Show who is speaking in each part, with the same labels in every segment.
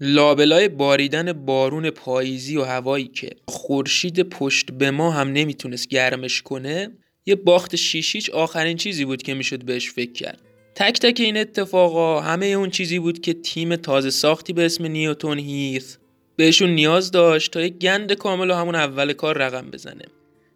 Speaker 1: لابلای باریدن بارون پاییزی و هوایی که خورشید پشت به ما هم نمی‌تونست گرمش کنه یه باخت شیشیچ آخرین چیزی بود که می‌شد بهش فکر کرد. تک تک این اتفاقا همه اون چیزی بود که تیم تازه ساختی به اسم نیوتون هیث بهشون نیاز داشت تا یک گند کامل و همون اول کار رقم بزنه.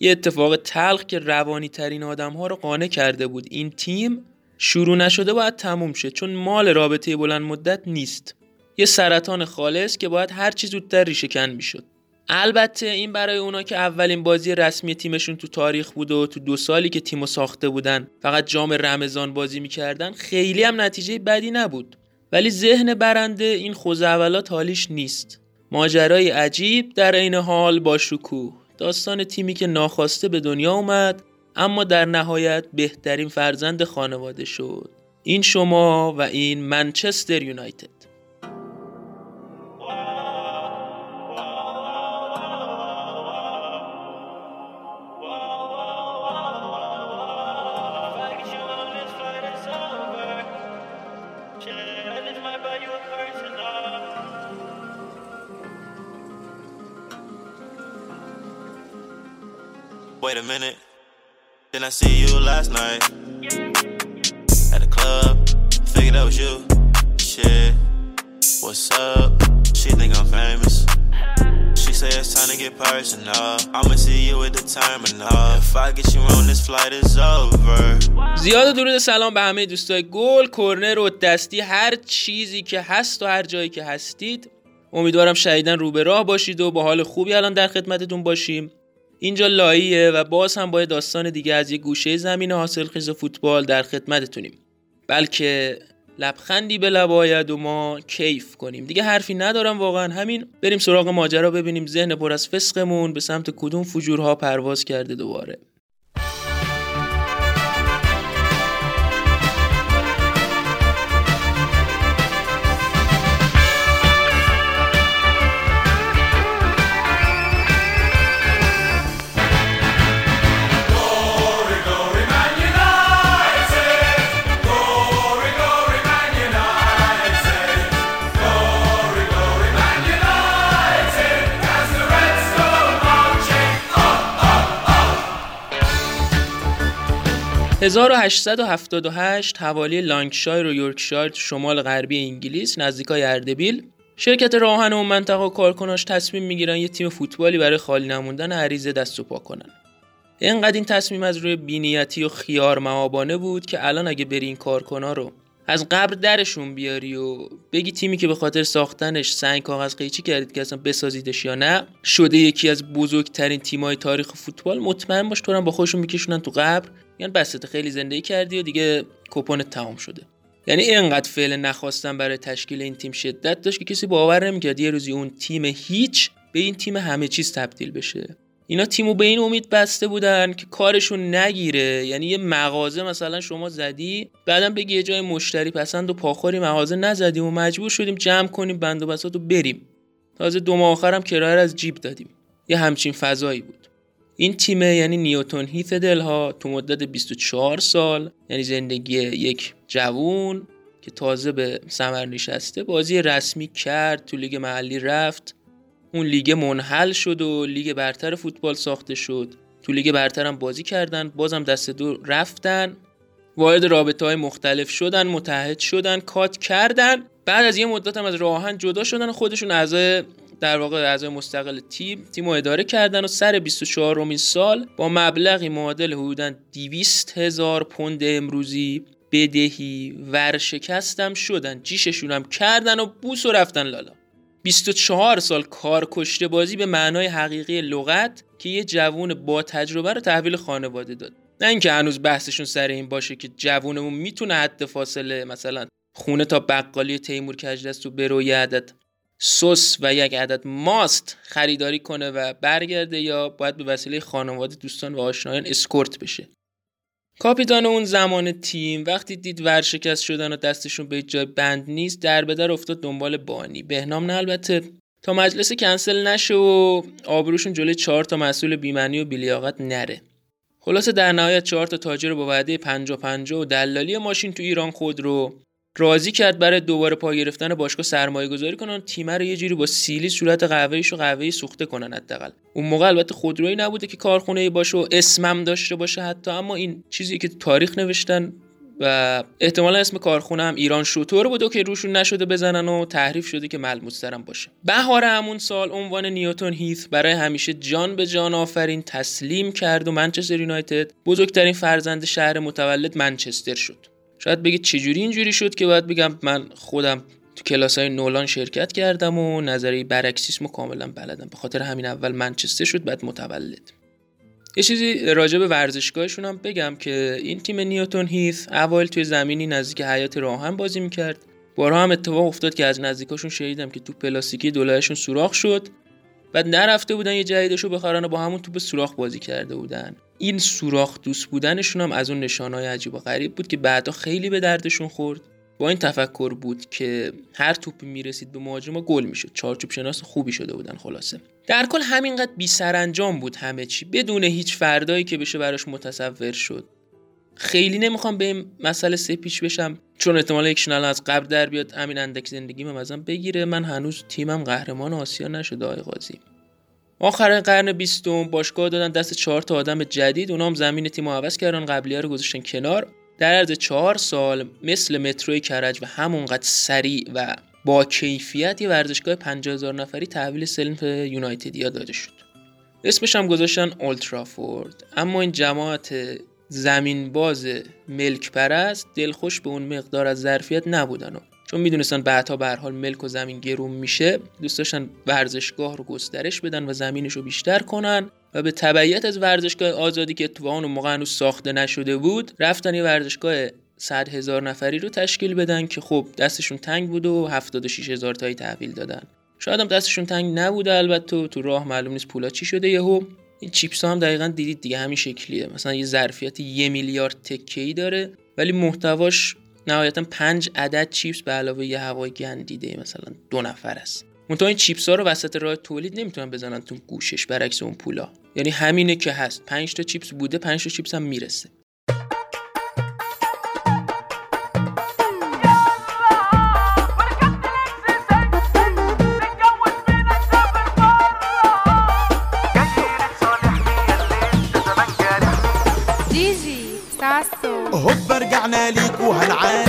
Speaker 1: یه اتفاق تلخ که روانی ترین آدم ها رو قانع کرده بود این تیم شروع نشده باید تموم شه چون مال رابطه بلند مدت نیست. یه سرطان خالص که باید هر چی زودتر ریشه کن می‌شد. البته این برای اونا که اولین بازی رسمی تیمشون تو تاریخ بود و تو دو سالی که تیمو ساخته بودن فقط جام رمضان بازی می‌کردن خیلی هم نتیجه بدی نبود. ولی ذهن برنده این خوزعولات حالیش نیست. ماجرای عجیب در عین حال با شکوه. داستان تیمی که ناخواسته به دنیا اومد اما در نهایت بهترین فرزند خانواده شد. این شما و این منچستر یونایتد.
Speaker 2: I see you last night at the club. Figured that was you. Shit. What's up? She think I'm famous. She say it's time to get personal. I'ma see you at the terminal. If I get you on this flight, it's over.
Speaker 1: زیاد درود سلام به همه دوستای گل کورنر و دستی هر چیزی که هست و هر جایی که هستید امیدوارم شهیدن رو به راه باشید و با حال خوبی الان در خدمتتون باشیم اینجا لاییه و باز هم با داستان دیگه از یه گوشه زمین حاصل خیز فوتبال در خدمتتونیم. بلکه لبخندی به لب و ما کیف کنیم. دیگه حرفی ندارم واقعا. همین بریم سراغ ماجرا ببینیم ذهن پر از فسقمون به سمت کدوم فجورها پرواز کرده دوباره. 1878 حوالی لانکشایر و یورکشایر شمال غربی انگلیس نزدیکای اردبیل. شرکت راهن و منطقه کارکناش تصمیم می‌گیرن یه تیم فوتبالی برای خالی نموندن عریضه دست و پا کنن. اینقدر این تصمیم از روی بینیتی و خیار موابانه بود که الان اگه بری این کارکنا رو از قبر درشون بیاری و بگی تیمی که به خاطر ساختنش سنگ کاغذ قیچی کردید که اصلا بسازیدش یا نه شده یکی از بزرگترین تیمای تاریخ فوتبال مطمئن باش تو با خودشون میکشونن تو قبر. یعنی بسته خیلی زندگی کردی و دیگه کوپن تمام شده. یعنی اینقدر فعل نخواستن برای تشکیل این تیم شدت داشت که کسی باور نمی‌کرد یه روزی اون تیم هیچ به این تیم همه چیز تبدیل بشه. اینا تیمو به این امید بسته بودن که کارشون نگیره. یعنی یه مغازه مثلا شما زدی بعدم بگی یه جای مشتری پسند و پاخوری مغازه نزدیم و مجبور شدیم جمع کنیم بند و بسات و بریم. تازه دو ماه آخرم کرایه از جیب دادیم. یه همچین فضایی بود. این تیمه یعنی نیوتون هیث دلها تو مدت 24 سال یعنی زندگی یک جوون که تازه به سمر نشسته بازی رسمی کرد تو لیگ محلی رفت. اون لیگ منحل شد و لیگ برتر فوتبال ساخته شد. تو لیگ برتر هم بازی کردن بازم دست دو رفتن. وارد رابطه های مختلف شدن متحد شدن کات کردن. بعد از یه مدت هم از راه‌آهن جدا شدن خودشون اعضای در واقع اعضای مستقل تیم تیم رو اداره کردن و سر 24 رومین سال با مبلغی معادل حدودا 200 هزار پوند امروزی بدهی ورشکستم شدن جیششون هم کردن و بوس و رفتن لالا. 24 سال کار کشته بازی به معنای حقیقی لغت که یه جوون با تجربه رو تحویل خانواده داد. نه اینکه هنوز بحثشون سر این باشه که جوونمون می‌تونه حد فاصله مثلا خونه تا بقالی تیمور کجدست و بروی عدد سس و یک عدد ماست خریداری کنه و برگرده یا باید به وسیله خانواده دوستان و آشنایان اسکورت بشه. کاپیتان اون زمان تیم وقتی دید ورشکست شدن و دستشون به جای بند نیست در به در افتاد دنبال بانی. بهنام نه البته. تا مجلس کنسل نشه و آبروشون جلوی چهار تا مسئول بیمنی و بیلیاقت نره. خلاصه در نهایت چهار تا تاجر با وعده 50 50 و دلالی ماشین تو ایران خود رو راضی کرد برای دوباره پا گرفتن باشگاه سرمایه گذاری کنن تیم رو یه جوری با سیلی صورت قهوه‌ایش و قهوه‌ای سوخته کنن حداقل. اون موقع البته خودرویی نبوده که کارخونه باشه و اسمم داشته باشه حتی اما این چیزی که تاریخ نوشتن و احتمالا اسم کارخونه هم ایران شوتور بوده که روشون نشده بزنن و تحریف شده که ملموسترم باشه. بهار همون سال عنوان نیوتون هیث برای همیشه جان به جان آفرین تسلیم کرد و منچستر یونایتد بزرگترین فرزند شهر متولد منچستر شد. شاید بگید چجوری اینجوری شد که باید بگم من خودم تو کلاس های نولان شرکت کردم و نظری برعکسیسمو کاملا بلدم. به خاطر همین اول منچستر شد بعد متولد. یه چیزی راجع به ورزشگاهشون هم بگم که این تیم نیوتون هیث اول توی زمینی نزدیک حیات راهن بازی می‌کرد. بارها هم اتفاق افتاد که از نزدیکاشون شنیدم که تو پلاستیکی دولایشون سوراخ شد. بعد نرفته بودن یه جدیدشو بخرن و با همون توپ سوراخ بازی کرده بودن. این سوراخ دوست بودنشون هم از اون نشانهای عجیب و غریب بود که بعدا خیلی به دردشون خورد. با این تفکر بود که هر توپی می‌رسید به مهاجم گل می‌شد. چارچوب شناس خوبی شده بودن خلاصه. در کل همینقدر بی سرانجام بود همه چی بدون هیچ فردایی که بشه براش متصور شد. خیلی نمی‌خوام به این مسئله سپیچ بشم چون احتمال یک از قبل در بیاد همین اندک زندگی من ازم بگیره. من هنوز تیمم قهرمان آسیا نشده آقای قاضی. آخر قرن بیستم باشگاه دادن دست چهار تا آدم جدید. اونام زمین تیم عوض کردن قبلی رو گذاشتن کنار. در عرض چهار سال مثل متروی کرج و همونقدر سریع و با کیفیت ورزشگاه 50000 نفری تحویل سلف یونایتدیا داده شد. اسمش هم گذاشتن اولترافورد اما این جماعت زمین باز ملک پرست دلخوش به اون مقدار از ظرفیت نبودن و چون می‌دونستن بعدها به حال ملک و زمین گرون میشه دوست داشتن ورزشگاه رو گسترش بدن و زمینش رو بیشتر کنن و به تبعیت از ورزشگاه آزادی که تو اون موقع هنوز ساخته نشده بود رفتن یه ورزشگاه 100 هزار نفری رو تشکیل بدن که خب دستشون تنگ بود و 76 هزار تایی تحویل دادن. شاید هم دستشون تنگ نبوده البته تو راه معلوم نیست پولا چی شده یهو. این چیپس هم دقیقا دیدید دیگه همین شکلیه. مثلا یه ظرفیت یه میلیارد تکه داره ولی محتواش نهایتا پنج عدد چیپس به علاوه یه هوای گندیده مثلا دو نفر است. منتها این چیپس ها رو وسط راه تولید نمی‌تونن بزنن تو گوشش برعکس اون پولا. یعنی همینه که هست. 5 تا چیپس بوده 5 تا چیپس هم می‌رسه.
Speaker 3: عالسوق هوب رجعنا
Speaker 1: ليكوا هالعالم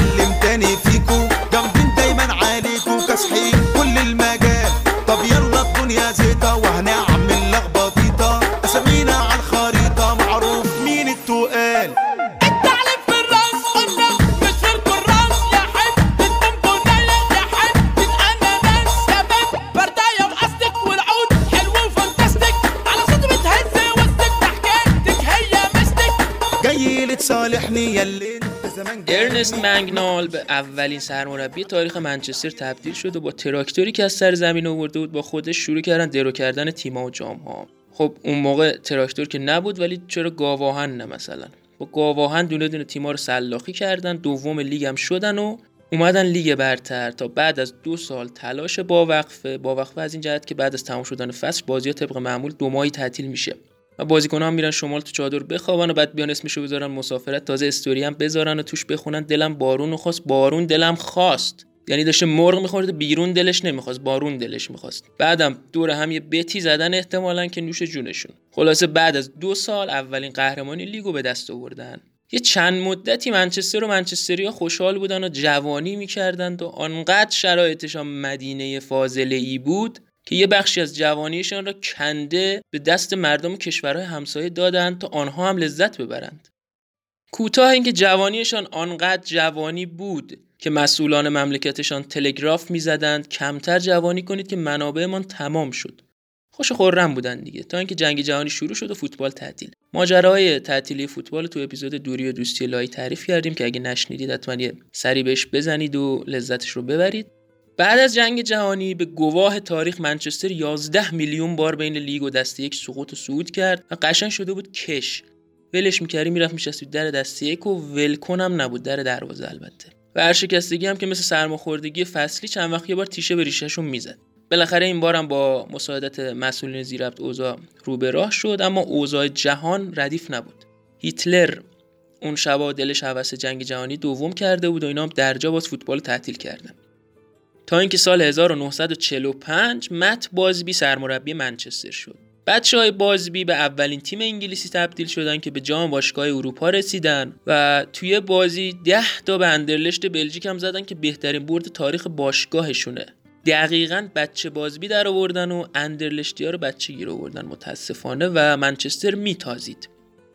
Speaker 1: سرمربی تاریخ منچستر تبدیل شد و با تراکتوری که از سر زمین آورده بود با خودش شروع کردن درو کردن تیما و جام ها. خب اون موقع تراکتور که نبود ولی چرا گاواهن نه مثلا؟ با گاواهن دونه دونه تیما رو سلاخی کردن دوم لیگ هم شدن و اومدن لیگ برتر تا بعد از دو سال تلاش با وقفه با وقفه از این جهت که بعد از تمام شدن فصل بازی ها طبق معمول دو ماهی تعطیل میشه. و بازیکن هم میرن شمال تو چادر بخوابن و بعد بیان اسمشو بذارن مسافرت. تازه استوری هم بذارن و توش بخونن. دلم بارون خواست. بارون دلم خواست. یعنی داشته مرغ میخورده بیرون دلش نمی‌خواست. بارون دلش می‌خواست. بعدم دور هم یه بتی زدن احتمالا که نوش جونشون. خلاصه بعد از دو سال اولین قهرمانی لیگو به دست آوردن. یه چند مدتی منچستر و منچستریا خوشحال بودن و جوانی می‌کردند و آنقدر شرایطشان مدینه فاضله ای بود که یه بخشی از جوانیشان را کنده به دست مردم کشورهای همسایه دادند تا آنها هم لذت ببرند. کوتاه اینکه جوانیشان آنقدر جوانی بود که مسئولان مملکتشان تلگراف می‌زدند کمتر جوانی کنید که منابعمان تمام شد. خوش خورم بودن دیگه. تا اینکه جنگ جهانی شروع شد و فوتبال تعطیل. ماجرای تعطیلی فوتبال تو اپیزود دوری و دوستی لای تعریف کردیم که اگه نشنیدید حتما یه سری بهش بزنید و لذتش رو ببرید. بعد از جنگ جهانی به گواه تاریخ منچستر 11 میلیون بار بین لیگ و دسته یک سقوط و صعود کرد و قشنگ شده بود کش. ولش می‌کردی می‌رفت میشست در دسته یک و ولکن هم نبود در دروازه البته. و ورشکستگی هم که مثل سرماخوردگی فصلی چند وقت یه بار تیشه به ریشهشون می‌زد. بالاخره این بارم با مساعدت مسئولین زیربط اوضاع رو به راه شد اما اوضاع جهان ردیف نبود. هیتلر اون شبا دلش هوس جنگ جهانی دوم کرده بود و اینا هم درجا باز فوتبال تعطیل کردن. تا اینکه سال 1945 مت بازبی سرمربی منچستر شد. بچه های بازبی به اولین تیم انگلیسی تبدیل شدن که به جام باشگاه اروپا رسیدن و توی بازی ده تا به اندرلشت بلژیک هم زدن که بهترین برد تاریخ باشگاهشونه. دقیقا بچه بازبی در آوردن و اندرلشتی ها رو بچه گیر آوردن متاسفانه و منچستر میتازید.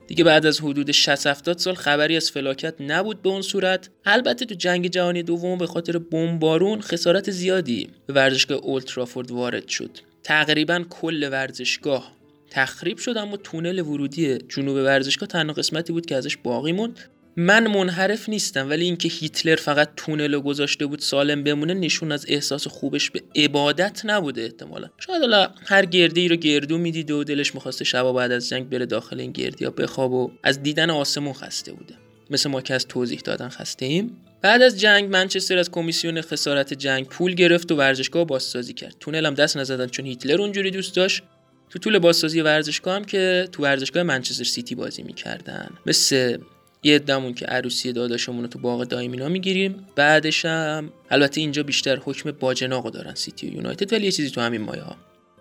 Speaker 1: دیگه بعد از حدود 60 70 سال خبری از فلاکت نبود به اون صورت. البته تو جنگ جهانی دوم به خاطر بمبارون خسارت زیادی به ورزشگاه اولترافورد وارد شد. تقریبا کل ورزشگاه تخریب شد اما تونل ورودی جنوب ورزشگاه تنها قسمتی بود که ازش باقی موند. من منحرف نیستم ولی اینکه هیتلر فقط تونل رو گذاشته بود سالم بمونه نشون از احساس خوبش به عبادت نبوده احتمالا. شاید حالا هر گردی رو گردو می‌دید و دلش می‌خواسته شبا بعد از جنگ بره داخل این گردی ها بخواب و از دیدن آسمون خسته بوده. مثل ما که از توضیح دادن خسته ایم. بعد از جنگ منچستر از کمیسیون خسارت جنگ پول گرفت و ورزشگاه بازسازی کرد. تونل هم دست نزدن چون هیتلر اونجوری دوست داشت. تو طول بازسازی ورزشگاه هم که تو ورزشگاه منچستر سیتی بازی می‌کردن. مثل یه دمون که عروسی داداشمون رو تو باغ دایمینا می‌گیریم. بعدش هم البته اینجا بیشتر حکم باجناقو دارن سیتی و یونایتد ولی یه چیزی تو همین مایه ها.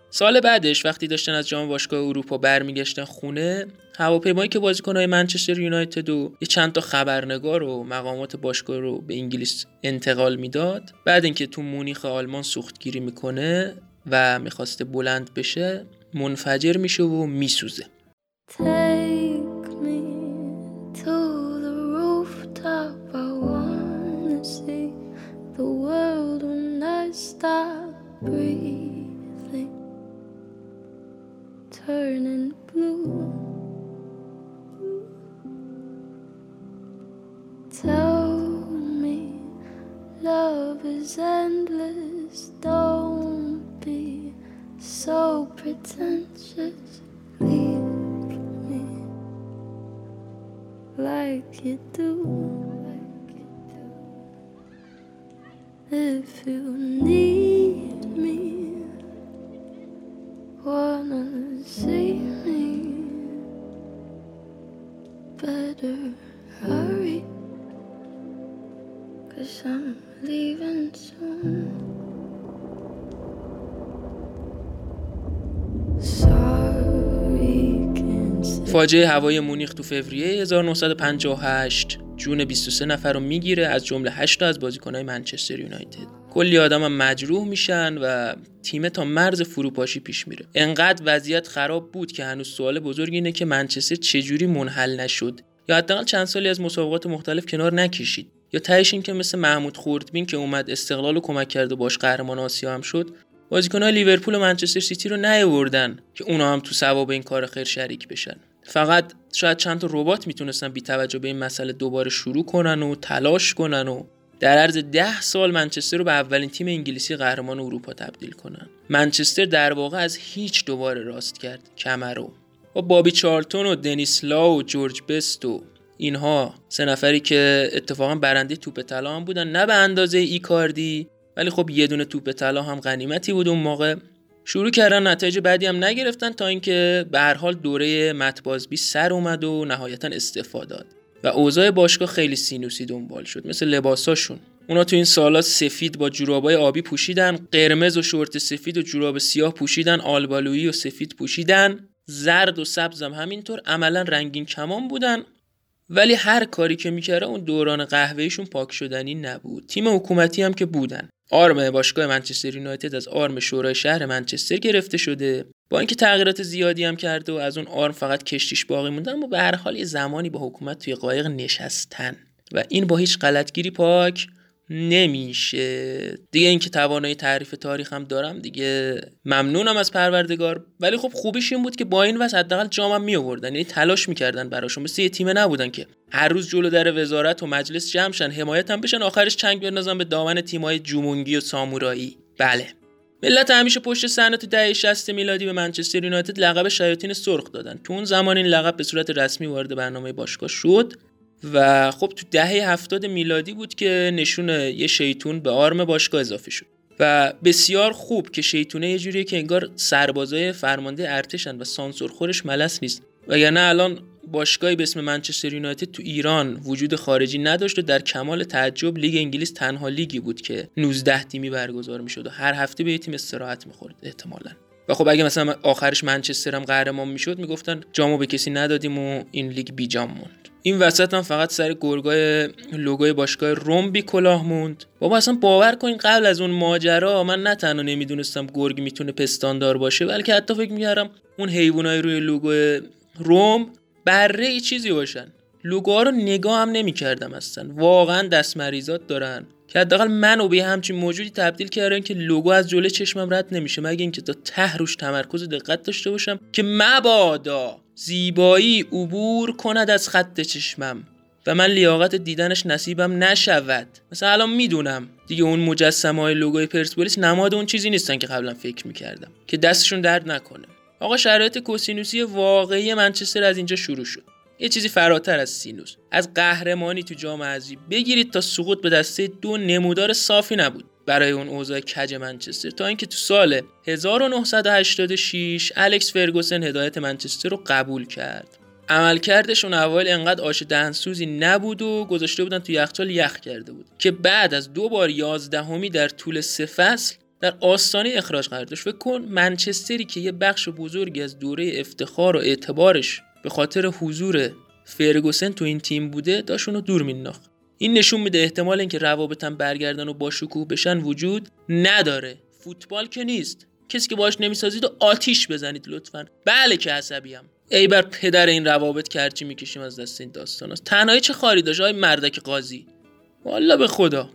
Speaker 1: سال بعدش وقتی داشتن از جام باشگاه اروپا برمیگشتن خونه هواپیمایی که بازیکنهای منچستر یونایتد و یه چند تا خبرنگار و مقامات باشگاه رو به انگلیس انتقال می‌داد. بعد اینکه تو مونیخ آلمان سوختگیری می‌کنه و می‌خواسته بلند بشه منفجر میشه و میسوزه.
Speaker 4: Is endless. Don't be so pretentious. Leave me like you do. If you need me, wanna see me, better hurry. Cause I'm leaving soon.
Speaker 1: فاجعه هوای مونیخ تو فوریه 1958 جون 23 نفر رو می‌گیره از جمله 8 تا از بازیکنهای منچستر یونایتد. کلی آدم هم مجروح میشن و تیم تا مرز فروپاشی پیش میره. انقدر وضعیت خراب بود که هنوز سوال بزرگ اینه که منچستر چجوری منحل نشد؟ یا حداقل چند سالی از مسابقات مختلف کنار نکشید؟ یا تهش این که مثل محمود خوردبین که اومد استقلال رو کمک کرد و باش قهرمان آسیا هم شد بازیکنهای لیورپول و منچستر سیتی رو نیاوردن که اونا هم تو ثواب این کار خیر شریک بشن. فقط شاید چند تا ربات می‌تونستن بی توجه به این مسئله دوباره شروع کنن و تلاش کنن و در عرض ده سال منچستر رو به اولین تیم انگلیسی قهرمان اروپا تبدیل کنن. منچستر در واقع از هیچ دوباره راست کرد. کمر رو با بابی چارلتون و دنیس لا و جورج بست و اینها سه نفری که اتفاقا برنده توپ طلا هم بودن نه به اندازه ایکاردی ولی خب یه دونه توپ طلا هم غنیمتی بود اون موقع. شروع کردن نتایج بعدی هم نگرفتن تا اینکه به هر حال دوره متبازبی سر اومد و نهایتا استعفا داد. و اوضاع باشگاه خیلی سینوسی دنبال شد مثل لباساشون. اونا تو این سالا سفید با جورابای آبی پوشیدن قرمز و شورت سفید و جوراب سیاه پوشیدن آلبالویی و سفید پوشیدن زرد و سبزم همینطور عملا رنگین کمان بودن. ولی هر کاری که می‌کرده اون دوران قهوه‌ایشون پاک شدنی نبود. تیم حکومتی هم که بودن. آرم باشگاه منچستر یونایتد از آرم شورای شهر منچستر گرفته شده. با اینکه تغییرات زیادی هم کرده و از اون آرم فقط کشتیش باقی مونده اما به هر حال یه زمانی با حکومت توی قایق نشستن. و این با هیچ غلطگیری پاک نمیشه. دیگه اینکه توانایی تعریف تاریخ هم دارم دیگه ممنونم از پروردگار. ولی خب خوبیش این بود که با این وضع حداقل جامم می آوردن یعنی تلاش می‌کردن براشون. مثل یه تیم نبودن که هر روز جلو در وزارت و مجلس جمع شن حمایت هم بشن آخرش چنگ بندازن به دامن تیمای جومونگی و سامورایی. بله. ملت همیشه پشت صحنه تو دهه 60 میلادی به منچستر یونایتد لقب شیاطین سرخ دادن. تو اون زمان این لقب به صورت رسمی وارد برنامه باشگاه شد. و خب تو دهه هفتاد میلادی بود که نشون یه شیطون به آرم باشگاه اضافه شد و بسیار خوب که شیطونه یه جوریه که انگار سربازای فرمانده ارتشن و سانسورخورش ملس نیست. وگرنه الان باشگاهی به اسم منچستر یونایتد تو ایران وجود خارجی نداشت و در کمال تعجب لیگ انگلیس تنها لیگی بود که 19 تیمی برگزار می‌شد و هر هفته به یه تیم استراحت می‌خورد احتمالاً. و خب اگه مثلا آخرش منچستر هم قهرمان می‌شد می‌گفتن جامو به کسی ندادیم و این لیگ بیجام موند. این وسط هم فقط سر گرگای لوگوی باشگاه روم بی کلاه موند. بابا اصلا باور کنین قبل از اون ماجرا من نه تنها نمی‌دونستم گرگ می‌تونه پستاندار باشه بلکه حتی فکر می‌کردم اون حیوانای روی لوگو روم بره ای چیزی باشن. لوگوها رو نگاه هم نمی‌کردم اصلا. واقعا دست مریضات دارن. که حداقل منو به همچین موجودی تبدیل کردن که لوگو از جلوی چشمم رد نمیشه مگه اینکه تا ته روش تمرکز دقت داشته باشم که مبادا زیبایی عبور کند از خط چشمم و من لیاقت دیدنش نصیبم نشود. مثلا الان می‌دونم. دیگه اون مجسمه های لوگوی پرسپولیس نماد اون چیزی نیستن که قبلا فکر می‌کردم که دستشون درد نکنه. آقا شرایط کوسینوسی واقعی منچستر از اینجا شروع شد. یه چیزی فراتر از سینوس. از قهرمانی تو جام حذفی بگیرید تا سقوط به دسته دو نمودار صافی نبود برای اون اوضاع کج منچستر. تا اینکه تو سال 1986 الکس فرگوسن هدایت منچستر رو قبول کرد. عملکردش اون اوایل انقدر آش دهنسوزی نبود و گذاشته بودن تو یخچال یخ کرده بود که بعد از دو بار یازدهمی در طول سه فصل در آستانه اخراج قرار داشت. فکر کن منچستری که یه بخش بزرگی از دوره افتخار و اعتبارش به خاطر حضور فرگوسن تو این تیم بوده داشت اونو دور مینداخت. این نشون میده احتمال اینکه روابطم برگردن و با شکوه بشن وجود نداره. فوتبال که نیست. کسی که باش نمی‌سازید و آتیش بزنید لطفا. بله که عصبیم. ای بر پدر این روابط که هرچی می‌کشیم از دست این داستان است. تنهایی چه خاری داشت؟ های مردک قاضی. والا به خدا.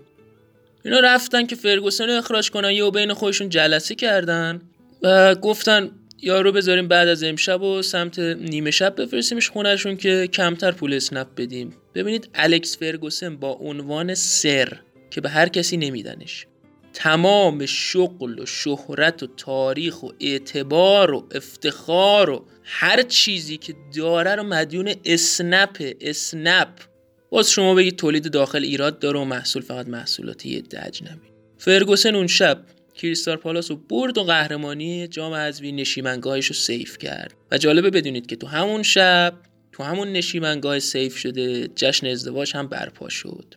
Speaker 1: اینا رفتن که فرگوسن رو اخراج کنن یا بین خودشون جلسه کردن و گفتن یارو بذاریم بعد از امشب و سمت نیمه شب بفرستیمش خونهشون که کمتر پول اسنپ بدیم. ببینید الکس فرگوسن با عنوان سر که به هر کسی نمیدنش. تمام شغل و شهرت و تاریخ و اعتبار و افتخار و هر چیزی که داره رو مدیون اسنپ اسنپ. باز شما بگید تولید داخل ایراد داره و محصول فقط محصولات یه اجنبی فرگوسن اون شب کریستال پالاس رو برد و قهرمانی جام حذفی نشیمنگاهش رو سیف کرد. و جالبه بدونید که تو همون شب تو همون نشیمنگاه سیف شده جشن ازدواج هم برپا شد.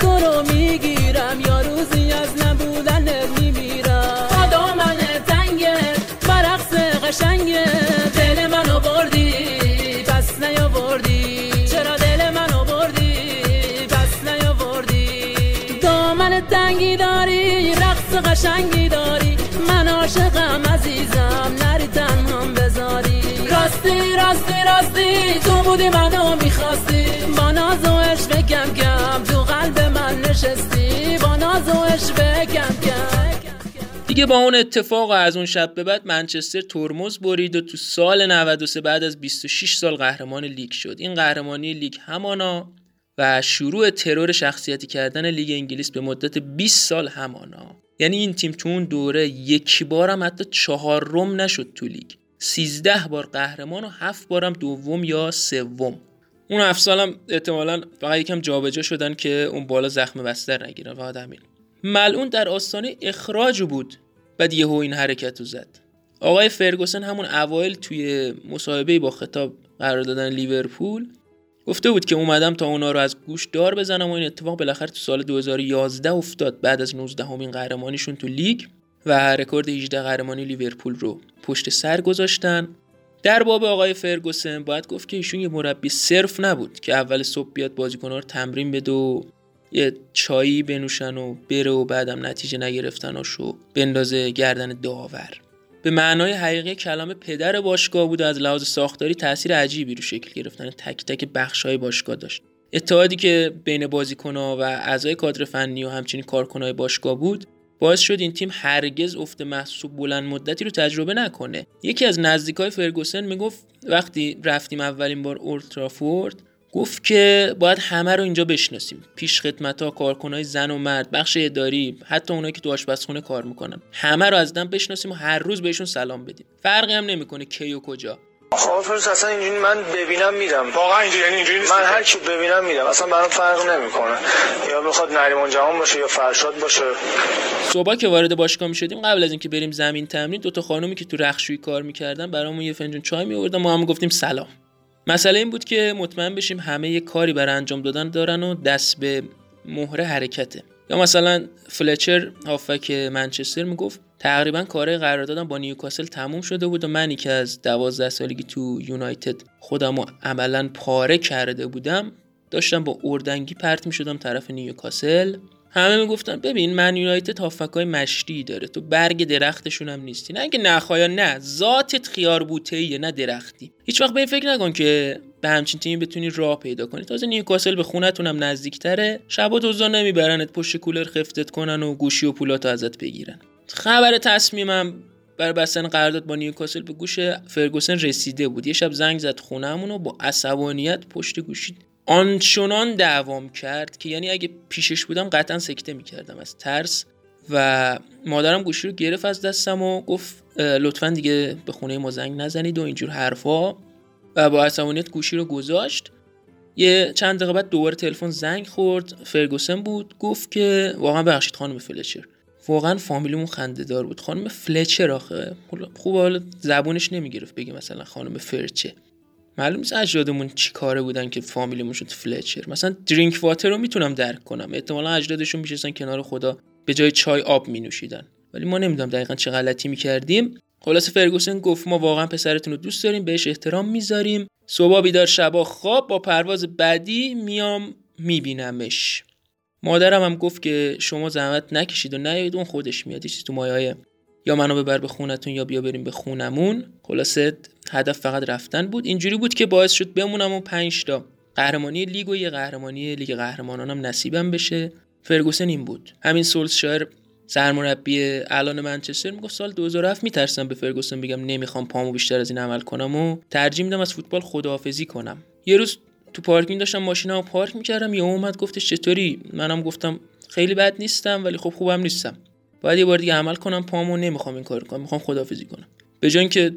Speaker 5: تو رو می‌گیرم. یا روزی از نبودنت میمیرم. آدم من تنگه برقص قشنگه دل منو بردی پس نیاوردی. چرا دل منو بردی پس نیاوردی؟ دامن تنگی داری رقص قشنگی داری. من عاشقم عزیزم نری تنهام بذاری. راستی راستی راستی تو بودی منو می‌خواستی. نشستی؟ با
Speaker 1: دیگه با اون اتفاق از اون شب به بعد منچستر ترمز برید و تو سال 93 بعد از 26 سال قهرمان لیگ شد. این قهرمانی لیگ همانا و شروع ترور شخصیتی کردن لیگ انگلیس به مدت 20 سال همانا. یعنی این تیم تو اون دوره یک بارم حتی چهارم نشد تو لیگ. 13 بار قهرمان و 7 بارم دوم یا سوم. اون هفت سالم احتمالا فقط یکم جابجا شدن که اون بالا زخم بستر نگیرن فقط همین ملعون در آستانه اخراج بود بعد یهو این حرکت رو زد. آقای فرگوسن همون اوایل توی مصاحبه با خطاب قرار دادن لیورپول گفته بود که اومدم تا اونا رو از گوش دار بزنم و این اتفاق بالاخره تو سال 2011 افتاد بعد از 19 امین قهرمانیشون تو لیگ و رکورد 18 قهرمانی لیورپول رو پشت سر گذاشتن. در باب آقای فرگوسن باید گفت که ایشون یه مربی صرف نبود که اول صبح بیاد بازیکن‌ها رو تمرین بده و یه چایی بنوشن و بره و بعدم نتیجه نگرفتناش و بندازه گردن داور. به معنای حقیقی کلمه پدر باشگاه بود و از لحاظ ساختاری تاثیر عجیبی رو شکل گرفتن. تک تک بخش‌های باشگاه داشت. اتحادی که بین بازیکن‌ها و اعضای کادر فنی و همچنین کارکنای باشگاه بود باعث شد این تیم هرگز افت محسوب بلند مدتی رو تجربه نکنه. یکی از نزدیکای فرگوسن می‌گفت وقتی رفتیم اولین بار اولترافورد گفت که باید همه رو اینجا بشناسیم. پیش خدمت ها کارکنای زن و مرد بخش اداری حتی اونایی که تو آشپزخونه کار می‌کنن. همه رو از دم بشناسیم و هر روز بهشون سلام بدیم. فرقی هم نمی‌کنه کی و کجا.
Speaker 6: خب فروز اصلا اینجوری من ببینم میرم
Speaker 7: واقعا اینجوری یعنی اینجوری نیست
Speaker 6: من هر کی ببینم میرم اصلا برام فرق نمی‌کنه. یا بخواد نریمان جهان باشه یا فرشاد باشه.
Speaker 1: صبح که وارد باشگاه می شدیم قبل از اینکه بریم زمین تمرین دو تا خانومی که تو رخشویی کار می‌کردن برامون یه فنجون چای میوردن ما هم گفتیم سلام. مسئله این بود که مطمئن بشیم همه یه کاری برای انجام دادن دارن و دست به مهره حرکته. یا مثلا فلچر هافک منچستر می‌گفت تقریبا کار قراردادم با نیوکاسل تموم شده بود و منی که از دوازده سالگی تو یونایتد خودم رو عملا پاره کرده بودم. داشتم با اردنگی پرت می‌شدم طرف نیوکاسل. همه می‌گفتن ببین من یونایتد هافکای مشتی داره تو برگ درختشون هم نیستی. نه اگه نخوایا نه ذاتت خیار بوته نه درختی. هیچ وقت به این فکر نکن که به همچین تیمی بتونی راه پیدا کنی. تازه نیوکاسل به خونتون هم نزدیکتره. شبا دوزا نمیبرنت پشت کولر خفتت کنن و گوشی و پولاتو ازت بگیرن. خبر تصمیمم برای بستن قرارداد با نیوکاسل به گوش فرگوسن رسیده بود. یه شب زنگ زد خونهمون و با عصبانیت پشت گوشی آنچنان دعوام کرد که یعنی اگه پیشش بودم قطعا سکته می‌کردم از ترس و مادرم گوشی رو گرفت از دستم و گفت لطفا دیگه به خونه ما زنگ نزنید و اینجور حرفا. و با عصبانیت گوشی رو گذاشت. یه چند دقیقه بعد دوباره تلفن زنگ خورد. فرگوسن بود گفت که واقعا ببخشید خانم فلچر. واقعا فامیلیمون خنده دار بود. خانم فلچر آخه. خوب حالا زبونش نمی‌گرفت بگه مثلا خانم فرچه معلوم نیست اجدادمون چی کاره بودن که فامیلیمون شد فلچر. مثلا درینک واتر رو می‌تونم درک کنم. احتمالا اجدادشون میشستن کنار خدا به جای چای آب می نوشیدن ولی ما نمی‌دونم دقیقا چه غلطی می‌کردیم. خلاص فرگوسن گفت ما واقعا پسرتون رو دوست داریم بهش احترام می‌ذاریم. صبح بیدار شبا خواب. با پرواز بعدی میام میبینمش. مادرم هم گفت که شما زحمت نکشید و نیایید اون خودش میاد تو مایه یا منو ببر به خونتون یا بیا بریم به خونمون. خلاصه هدف فقط رفتن بود. اینجوری بود که باعث شد بمونم و پنج تا قهرمانی لیگ و یه قهرمانی لیگ قهرمانانم نصیبم بشه. فرگوسن این بود. همین سولشایر سرمربی الان منچستر می‌گفت سال 2007 میترسم به فرگوسن بگم نمی‌خوام پامو بیشتر از این عمل کنم و ترجیح میدم از فوتبال خداحافظی کنم. یه روز تو پارکینگ داشتم ماشینمو پارک می‌کردم یه اومد گفتش چطوری؟ منم گفتم خیلی بد نیستم ولی خب خوبم نیستم. باید یه بار دیگه عمل کنم پامو نمی‌خوام این کار کنم می‌خوام خداحافظی کنم. به جای اینکه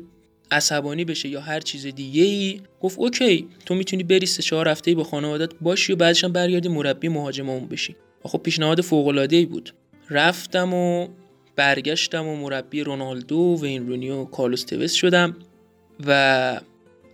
Speaker 1: عصبانی بشه یا هر چیز دیگه ای گفت اوکی تو می‌تونی بری سه چهار هفته با خانوادت باشی و بعدش هم برگردی مربی مهاجممون بشی. و خب پیشنهاد فوق العاده ای بود. رفتم و برگشتم و مربی رونالدو و این رونی و کارلوس توس شدم و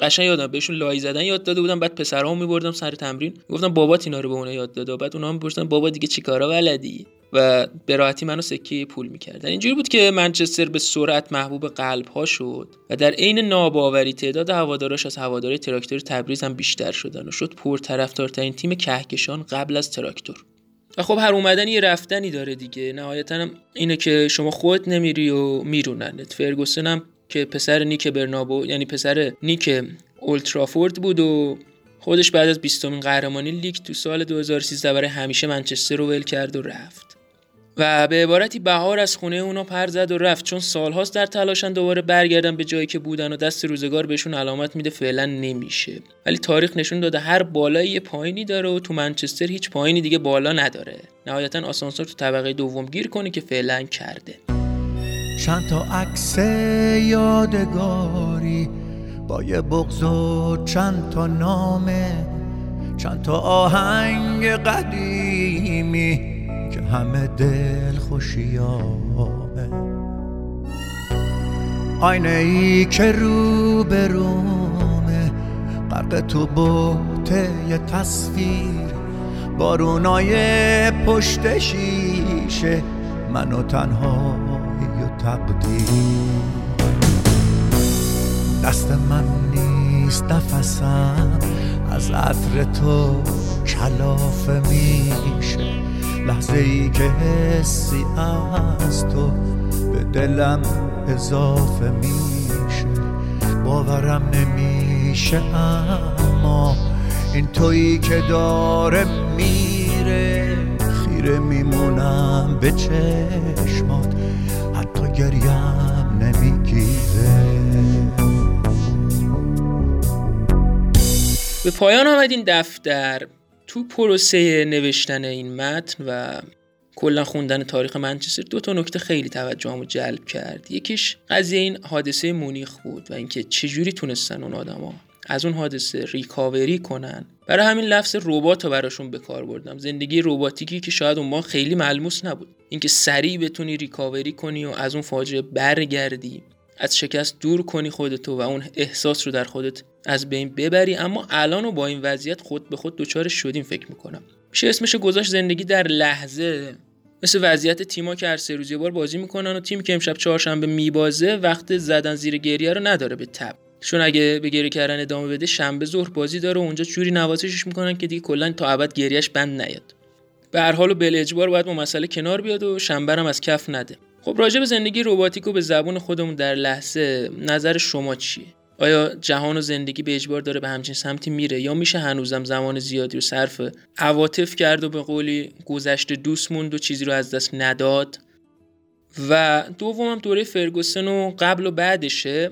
Speaker 1: قشنگ یادم بهشون لای زدن یاد داده بودم بعد پسرامو میبردم سر تمرین گفتم بابات اینا رو به اونها یاد داده بعد اونها هم می‌پرسن بابا دیگه چیکارا بلدی؟ و به راحتی منو سکه پول می‌کردن. اینجوری بود که منچستر به سرعت محبوب قلب ها شد و در عین ناباوری تعداد هواداراش از هوادارهای تراکتور تبریز هم بیشتر شدن و شد پرطرفدارترین تیم کهکشان قبل از تراکتور. و خب هر اومدنی یه رفتنی داره دیگه. نهایتا هم اینه که شما خودت نمیری و میروننت. فرگوسن هم که پسر نیک برنابو یعنی پسر نیک اولترافورد بود و خودش بعد از 20 قهرمانی لیگ تو سال 2013 برای همیشه منچستر رو ول کرد و رفت. و به عبارتی بهار از خونه اونا پر زد و رفت. چون سالهاست در تلاشن دوباره برگردن به جایی که بودن و دست روزگار بهشون علامت میده فعلا نمیشه. ولی تاریخ نشون داده هر بالایی یه پایینی داره و تو منچستر هیچ پایینی دیگه بالا نداره. نهایتا آسانسور تو طبقه دوم گیر کنه که فعلا کرده.
Speaker 3: چند تا عکس یادگاری با یه بغض و چند تا نامه چند تا آهنگ قدیمی که همه دل خوشیامه آینه ای که رو به رومه غرق تو بوته یه تصویر. بارونای پشت شیشه منو تنهایی و تقدیر. دست من نیست نفسم از عطر تو کلافه میشه. لحظه ای که حسی از تو به دلم اضافه میشه. باورم نمیشه اما این تویی که داره میره. خیره میمونم به چشمات.
Speaker 1: به پایان آمد این دفتر. تو پروسه نوشتن این متن و کلا خوندن تاریخ منچستر دو تا نکته خیلی توجهمو جلب کرد. یکیش قضیه این حادثه مونیخ بود و اینکه چجوری تونستن اون آدما از اون حادثه ریکاوری کنن. برای همین لفظ ربات رو براشون به کار بردم. زندگی رباتیکی که شاید اون ما خیلی ملموس نبود. اینکه سریع بتونی ریکاوری کنی و از اون فاجعه برگردی از شکست دور کنی خودتو و اون احساس رو در خودت از بین ببری اما الان و با این وضعیت خود به خود دچارش شدیم فکر می‌کنم. میشه اسمش گذاشت زندگی در لحظه. مثل وضعیت تیما که هر سه روز یه بار بازی می‌کنن و تیمی که امشب چهارشنبه میبازه وقت زدن زیر گریه رو نداره به تب. چون اگه به گریه کردن ادامه بده شنبه ظهر بازی داره و اونجا جوری نوازشش می‌کنن که دیگه کلا تا ابد گریهش بند نیاد. به هر حال و بل اجبار باید با مسئله کنار بیاد و شنبه هم از کف نده. خب راجع به زندگی رباتیک و به زبون خودمون در لحظه نظر شما چیه؟ آیا جهان و زندگی به اجبار داره به همچین سمتی میره یا میشه هنوزم زمان زیادی رو صرف عواطف کرد و به قولی گذشته دوست موند و چیزی رو از دست نداد؟ و دومم دوره فرگوسن و قبل و بعدشه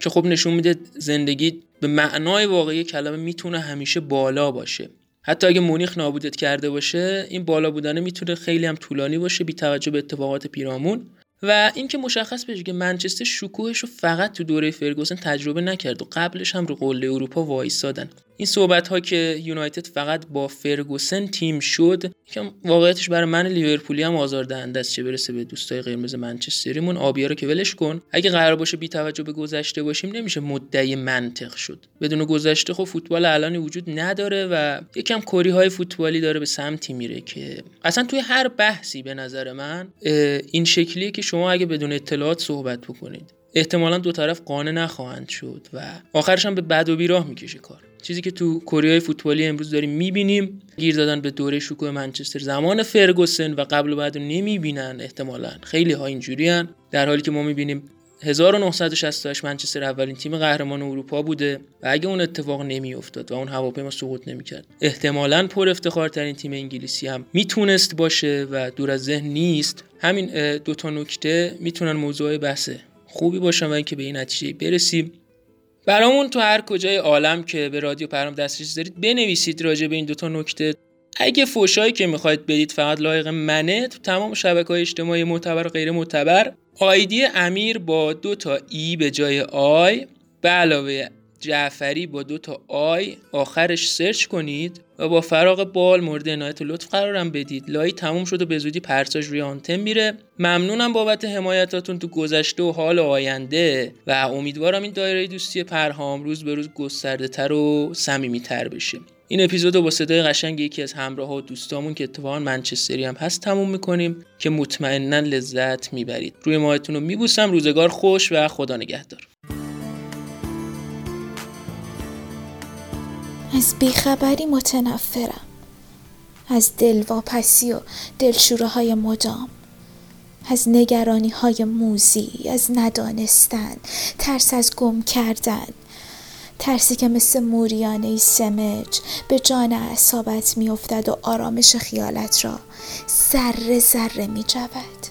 Speaker 1: که خب نشون میده زندگی به معنای واقعی کلمه می‌تونه همیشه بالا باشه. حتی اگه مونیخ نابودت کرده باشه این بالا بودنه می‌تونه خیلی هم طولانی باشه بی توجه به اتفاقات پیرامون. و اینکه مشخص بشه که منچستر شکوهش رو فقط تو دوره فرگوسن تجربه نکرد و قبلش هم رو قله اروپا وایسادن. این صحبت ها که یونایتد فقط با فرگوسن تیم شد که واقعیتش برای من لیورپولی هم آزاردهنده است چه برسه به دوستای قرمز منچستریمون. آبیا رو که ولش کن. اگه قرار باشه بی توجه به گذشته باشیم نمیشه مدعی منطق شد. بدون گذشته خب فوتبال الان وجود نداره و یکم کری های فوتبالی داره به سمتی میره که اصلا توی هر بحثی به نظر من این شکلیه که شما اگه بدون اطلاعات صحبت بکنید احتمالا دو طرف قانع نخواهند شد و آخرش هم به بد و بیراه می‌کشه کار. چیزی که تو کره فوتبالی امروز داریم می‌بینیم گیر دادن به دوره شکوه منچستر. زمان فرگوسن و قبل و بعد نمی‌بینن احتمالا. خیلی ها اینجوریان در حالی که ما می‌بینیم 1968 منچستر اولین تیم قهرمان اروپا بوده و اگه اون اتفاق نمیافتاد و اون هواپیما سقوط نمی‌کرد احتمالا پر افتخارترین تیم انگلیسی هم می‌تونست باشه و دور از ذهن نیست. همین دوتا نکته می‌تونن موضوع بحث خوبی باشن و اینکه به این نتیجه برسیم. برامون تو هر کجای عالم که به رادیو پرهام دسترسی دارید بنویسید راجع به این دوتا نکته. اگه فوشایی که می‌خواید بدید فقط لایق منه تو تمام شبکه های اجتماعی معتبر و غیر معتبر آیدی امیر با دو تا E به جای I به علاوه جعفری با دو تا I آخرش search کنید و با فراغ بال مورد عنایت و لطف قرارم بدید. لای تموم شد و به زودی پرساژ روی آنتن میره. ممنونم بابت حمایتاتون تو گذشته و حال و آینده و امیدوارم این دایره دوستی پرهام روز به روز گسترده تر و صمیمی تر بشه. این اپیزود با صدای قشنگ یکی از همراه و دوستامون که اتفاقا منچستری هم هست تموم می‌کنیم که مطمئنا لذت می‌برید. روی ماهتون رو میبوسم. روزگار خوش و خدا نگهدار.
Speaker 7: از بیخبری متنفرم. از دلواپسی و دلشوره های مدام. از نگرانی های موزی از ندانستن. ترس از گم کردن. ترسی که مثل موریانه سمج به جان اعصابت میافتد و آرامش خیالت را ذره ذره می جود.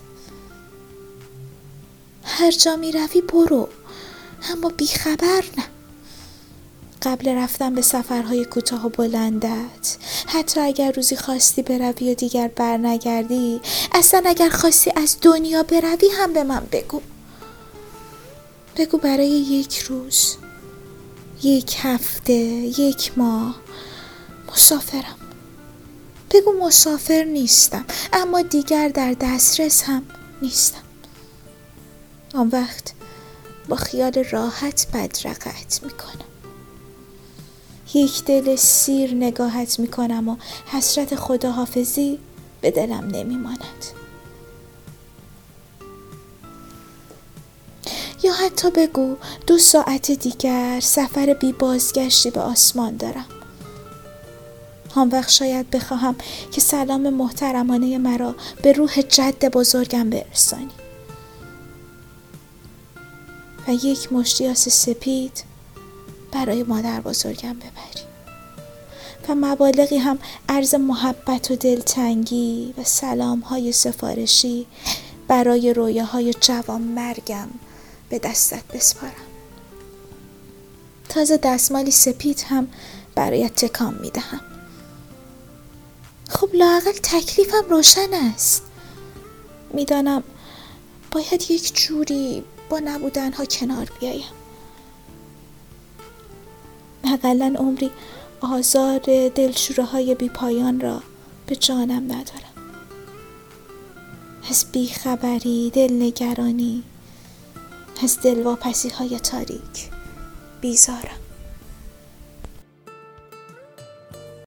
Speaker 7: هر جا می روی برو اما بیخبر نه. قبل رفتن به سفرهای کوتاه و بلندت. حتی اگر روزی خواستی بروی و دیگر برنگردی اصلا اگر خواستی از دنیا بروی هم به من بگو. بگو برای یک روز یک هفته یک ماه مسافرم. بگو مسافر نیستم اما دیگر در دسترس هم نیستم. آن وقت با خیال راحت بدرقت می‌کنم. یک دل سیر نگاهت می‌کنم و حسرت خداحافظی به دلم نمیماند. یا حتی بگو دو ساعت دیگر سفر بی بازگشتی به آسمان دارم. آن وقت شاید بخواهم که سلام محترمانه مرا به روح جد بزرگم برسانی. و یک مشتیاس سپید برای مادر بزرگم ببری. و مبالغی هم عرض محبت و دلتنگی و سلام های سفارشی برای رویاهای جوان مرگم به دستت بسپارم. تازه دستمالی سپید هم برایت تکان می دهم خب لاقل تکلیفم روشن است. می‌دانم باید یک جوری با نبودنها کنار بیایم. اقلا عمری آزار دلشوره های بی پایان را به جانم ندارم. از بیخبری دلنگرانی از دلواپسی های تاریک بیزارم.